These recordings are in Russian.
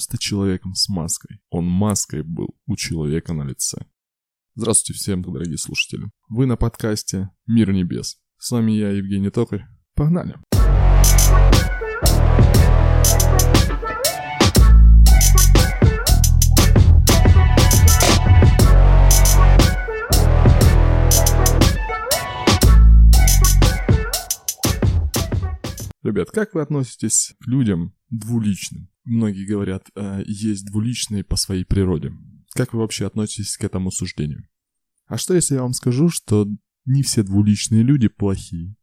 Просто человеком с маской, он маской был у человека на лице. Здравствуйте всем, дорогие слушатели. Вы на подкасте «Мир небес». С вами я, Евгений Токарь. Погнали! Ребят, как вы относитесь к людям двуличным? Многие говорят, э, есть двуличные по своей природе. Как вы вообще относитесь к этому суждению? А что если я вам скажу, что не все двуличные люди плохие?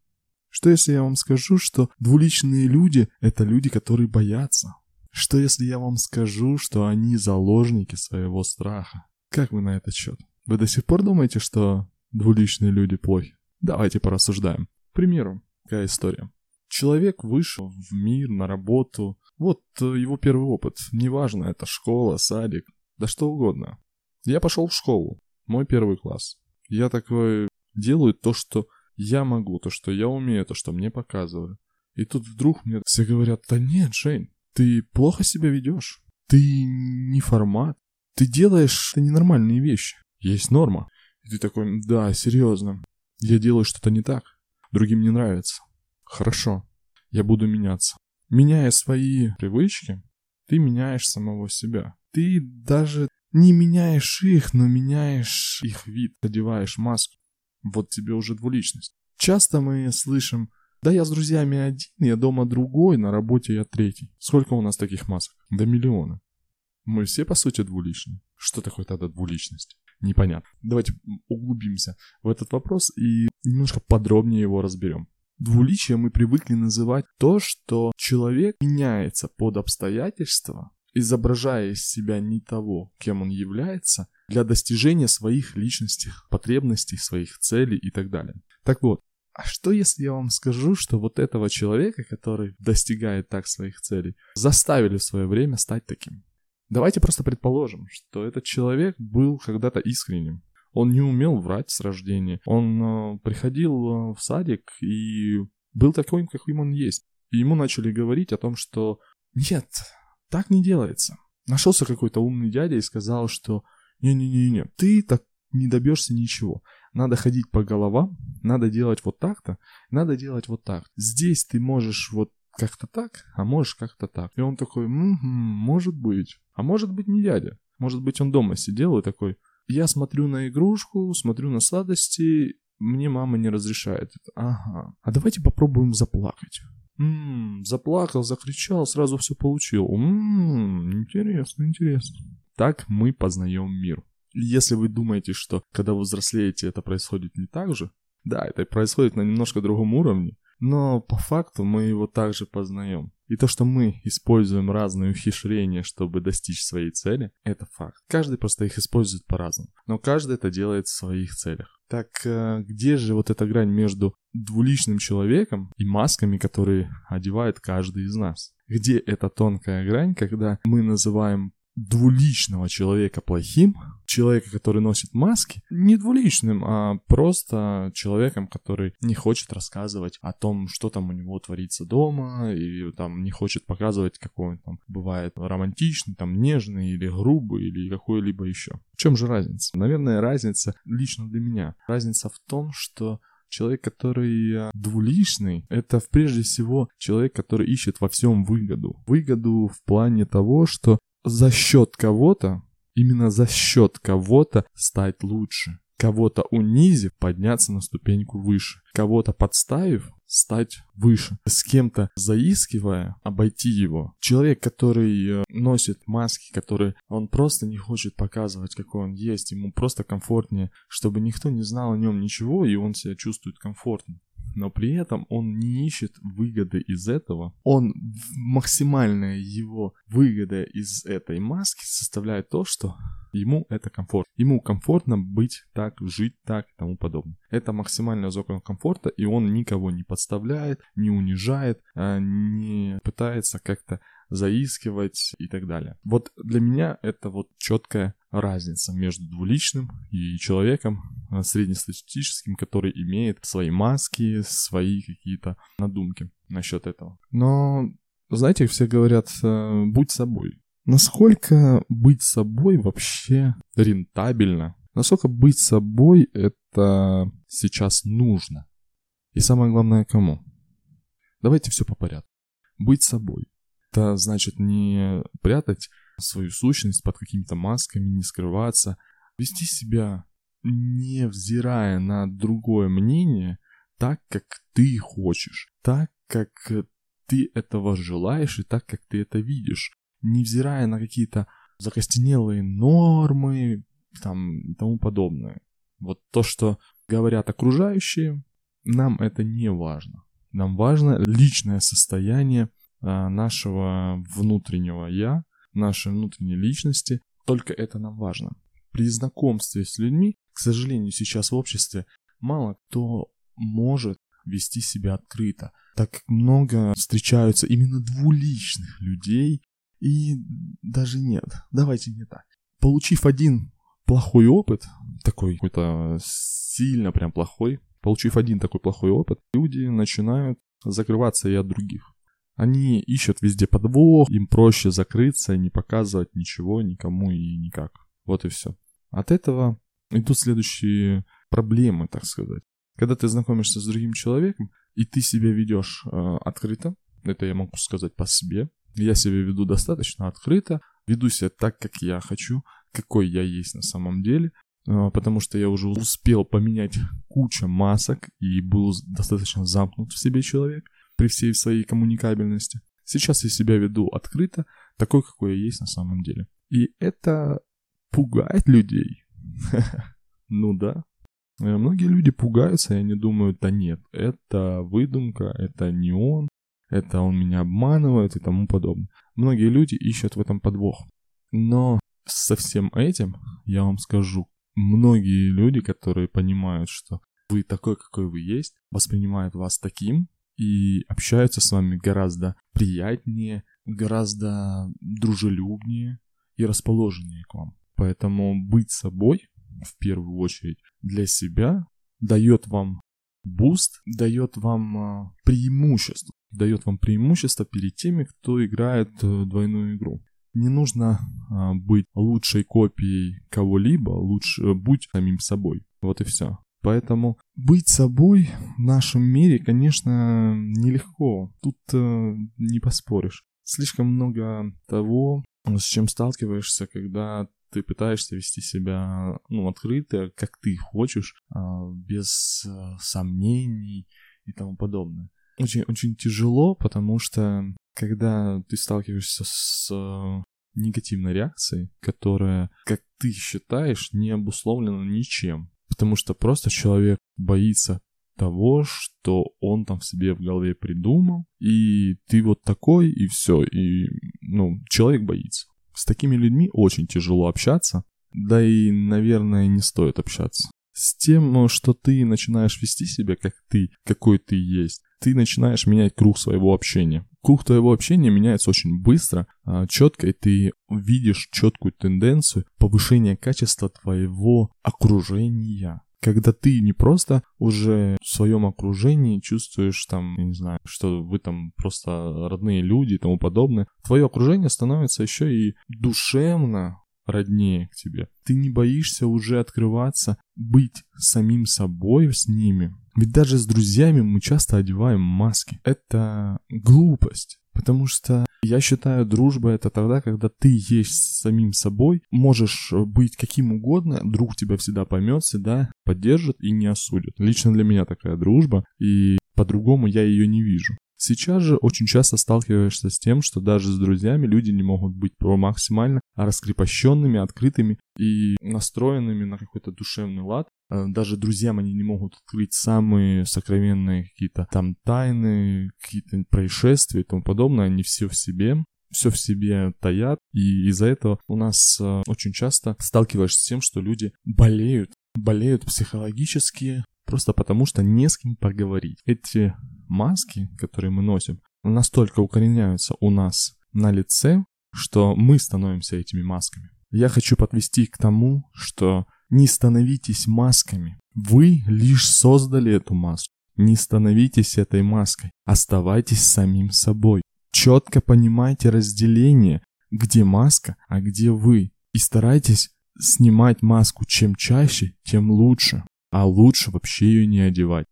Что если я вам скажу, что двуличные люди – это люди, которые боятся? Что если я вам скажу, что они заложники своего страха? Как вы на этот счет? Вы до сих пор думаете, что двуличные люди плохи? Давайте порассуждаем. К примеру, какая история. Человек вышел в мир, на работу. Вот э, его первый опыт. Неважно, это школа, садик, да что угодно. Я пошел в школу, мой первый класс. Я такой делаю то, что я могу, то, что я умею, то, что мне показывают. И тут вдруг мне все говорят, да нет, Жень, ты плохо себя ведешь. Ты не формат. Ты делаешь ненормальные вещи. Есть норма. И ты такой, да, серьезно. Я делаю что-то не так. Другим не нравится. Хорошо, я буду меняться. Меняя свои привычки, ты меняешь самого себя. Ты даже не меняешь их, но меняешь их вид, одеваешь маску. Вот тебе уже двуличность. Часто мы слышим, да я с друзьями один, я дома другой, на работе я третий. Сколько у нас таких масок? До миллиона. Мы все, по сути, двуличные. Что такое тогда двуличность? Непонятно. Давайте углубимся в этот вопрос и немножко подробнее его разберем. Двуличие мы привыкли называть то, что человек меняется под обстоятельства, изображая из себя не того, кем он является, для достижения своих личностных потребностей, своих целей и так далее. Так вот, а что если я вам скажу, что вот этого человека, который достигает так своих целей, заставили в свое время стать таким? Давайте просто предположим, что этот человек был когда-то искренним, он не умел врать с рождения. Он э, приходил э, в садик и был такой, каким он есть. И ему начали говорить о том, что нет, так не делается. Нашелся какой-то умный дядя и сказал, что не-не-не-не, ты так не добьешься ничего. Надо ходить по головам, надо делать вот так-то, надо делать вот так. Здесь ты можешь вот как-то так, а можешь как-то так. И он такой, м-м, может быть. А может быть не дядя. Может быть он дома сидел и такой, я смотрю на игрушку, смотрю на сладости, мне мама не разрешает это. Ага. А давайте попробуем заплакать. Ммм, заплакал, закричал, сразу все получил. Ммм, интересно, интересно. Так мы познаем мир. Если вы думаете, что когда вы взрослеете, это происходит не так же, да, это происходит на немножко другом уровне, но по факту мы его также познаем. И то, что мы используем разные ухищрения, чтобы достичь своей цели, это факт. Каждый просто их использует по-разному. Но каждый это делает в своих целях. Так э, где же вот эта грань между двуличным человеком и масками, которые одевает каждый из нас? Где эта тонкая грань, когда мы называем двуличного человека плохим, человека, который носит маски, не двуличным, а просто человеком, который не хочет рассказывать о том, что там у него творится дома, и там не хочет показывать, какой он там бывает романтичный, там нежный или грубый, или какой-либо еще. В чем же разница? Наверное, разница лично для меня. Разница в том, что Человек, который а, двуличный, это прежде всего человек, который ищет во всем выгоду. Выгоду в плане того, что за счет кого-то, именно за счет кого-то стать лучше. Кого-то унизив, подняться на ступеньку выше. Кого-то подставив, стать выше. С кем-то заискивая, обойти его. Человек, который э, носит маски, который он просто не хочет показывать, какой он есть, ему просто комфортнее, чтобы никто не знал о нем ничего, и он себя чувствует комфортно но при этом он не ищет выгоды из этого. Он максимальная его выгода из этой маски составляет то, что ему это комфорт. Ему комфортно быть так, жить так и тому подобное. Это максимальная зона комфорта, и он никого не подставляет, не унижает, а не пытается как-то заискивать и так далее. Вот для меня это вот четкая разница между двуличным и человеком э, среднестатистическим, который имеет свои маски, свои какие-то надумки насчет этого. Но Знаете, все говорят, э, будь собой. Насколько быть собой вообще рентабельно? Насколько быть собой это сейчас нужно? И самое главное, кому? Давайте все по порядку. Быть собой. Это значит не прятать свою сущность под какими-то масками, не скрываться, вести себя, не взирая на другое мнение, так, как ты хочешь, так, как ты этого желаешь и так, как ты это видишь, невзирая на какие-то закостенелые нормы там, и тому подобное. Вот то, что говорят окружающие, нам это не важно. Нам важно личное состояние а, нашего внутреннего «я», нашей внутренней личности. Только это нам важно. При знакомстве с людьми, к сожалению, сейчас в обществе мало кто может вести себя открыто, так как много встречаются именно двуличных людей, и даже нет, давайте не так. Получив один плохой опыт, такой какой-то сильно прям плохой, получив один такой плохой опыт, люди начинают закрываться и от других. Они ищут везде подвох, им проще закрыться и не показывать ничего никому и никак. Вот и все. От этого идут следующие проблемы, так сказать. Когда ты знакомишься с другим человеком, и ты себя ведешь э, открыто, это я могу сказать по себе, я себя веду достаточно открыто, веду себя так, как я хочу, какой я есть на самом деле, э, потому что я уже успел поменять кучу масок и был достаточно замкнут в себе человек при всей своей коммуникабельности. Сейчас я себя веду открыто, такой, какой я есть на самом деле. И это пугает людей. Ну да. Э, многие люди пугаются, и они думают, да нет, это выдумка, это не он, это он меня обманывает и тому подобное. Многие люди ищут в этом подвох. Но со всем этим, я вам скажу, многие люди, которые понимают, что вы такой, какой вы есть, воспринимают вас таким, и общаются с вами гораздо приятнее, гораздо дружелюбнее и расположеннее к вам. Поэтому быть собой, в первую очередь, для себя дает вам boost, дает вам а, преимущество. Дает вам преимущество перед теми, кто играет э, двойную игру. Не нужно а, быть лучшей копией кого-либо, лучше будь самим собой. Вот и все. Поэтому быть собой в нашем мире, конечно, нелегко. Тут э, не поспоришь. Слишком много того, с чем сталкиваешься, когда ты пытаешься вести себя ну, открыто, как ты хочешь, э, без э, сомнений и тому подобное. Очень, очень тяжело, потому что когда ты сталкиваешься с э, негативной реакцией, которая, как ты считаешь, не обусловлена ничем, Потому что просто человек боится того, что он там в себе в голове придумал, и ты вот такой, и все, и, ну, человек боится. С такими людьми очень тяжело общаться, да и, наверное, не стоит общаться. С тем, что ты начинаешь вести себя как ты, какой ты есть, ты начинаешь менять круг своего общения. Круг твоего общения меняется очень быстро, а, четко, и ты видишь четкую тенденцию повышения качества твоего окружения. Когда ты не просто уже в своем окружении чувствуешь там, я не знаю, что вы там просто родные люди и тому подобное, твое окружение становится еще и душевно роднее к тебе. Ты не боишься уже открываться, быть самим собой с ними. Ведь даже с друзьями мы часто одеваем маски. Это глупость. Потому что я считаю, дружба это тогда, когда ты есть самим собой, можешь быть каким угодно, друг тебя всегда поймет, всегда поддержит и не осудит. Лично для меня такая дружба, и по-другому я ее не вижу. Сейчас же очень часто сталкиваешься с тем, что даже с друзьями люди не могут быть про максимально раскрепощенными, открытыми и настроенными на какой-то душевный лад. Э, даже друзьям они не могут открыть самые сокровенные какие-то там тайны, какие-то происшествия и тому подобное. Они все в себе все в себе таят, и из-за этого у нас э, очень часто сталкиваешься с тем, что люди болеют, болеют психологически, просто потому что не с кем поговорить. Эти маски, которые мы носим, настолько укореняются у нас на лице, что мы становимся этими масками. Я хочу подвести к тому, что не становитесь масками. Вы лишь создали эту маску. Не становитесь этой маской. Оставайтесь самим собой. Четко понимайте разделение, где маска, а где вы. И старайтесь снимать маску чем чаще, тем лучше. А лучше вообще ее не одевать.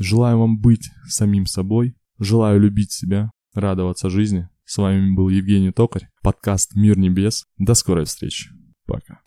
Желаю вам быть самим собой. Желаю любить себя, радоваться жизни. С вами был Евгений Токарь, подкаст «Мир небес». До скорой встречи. Пока.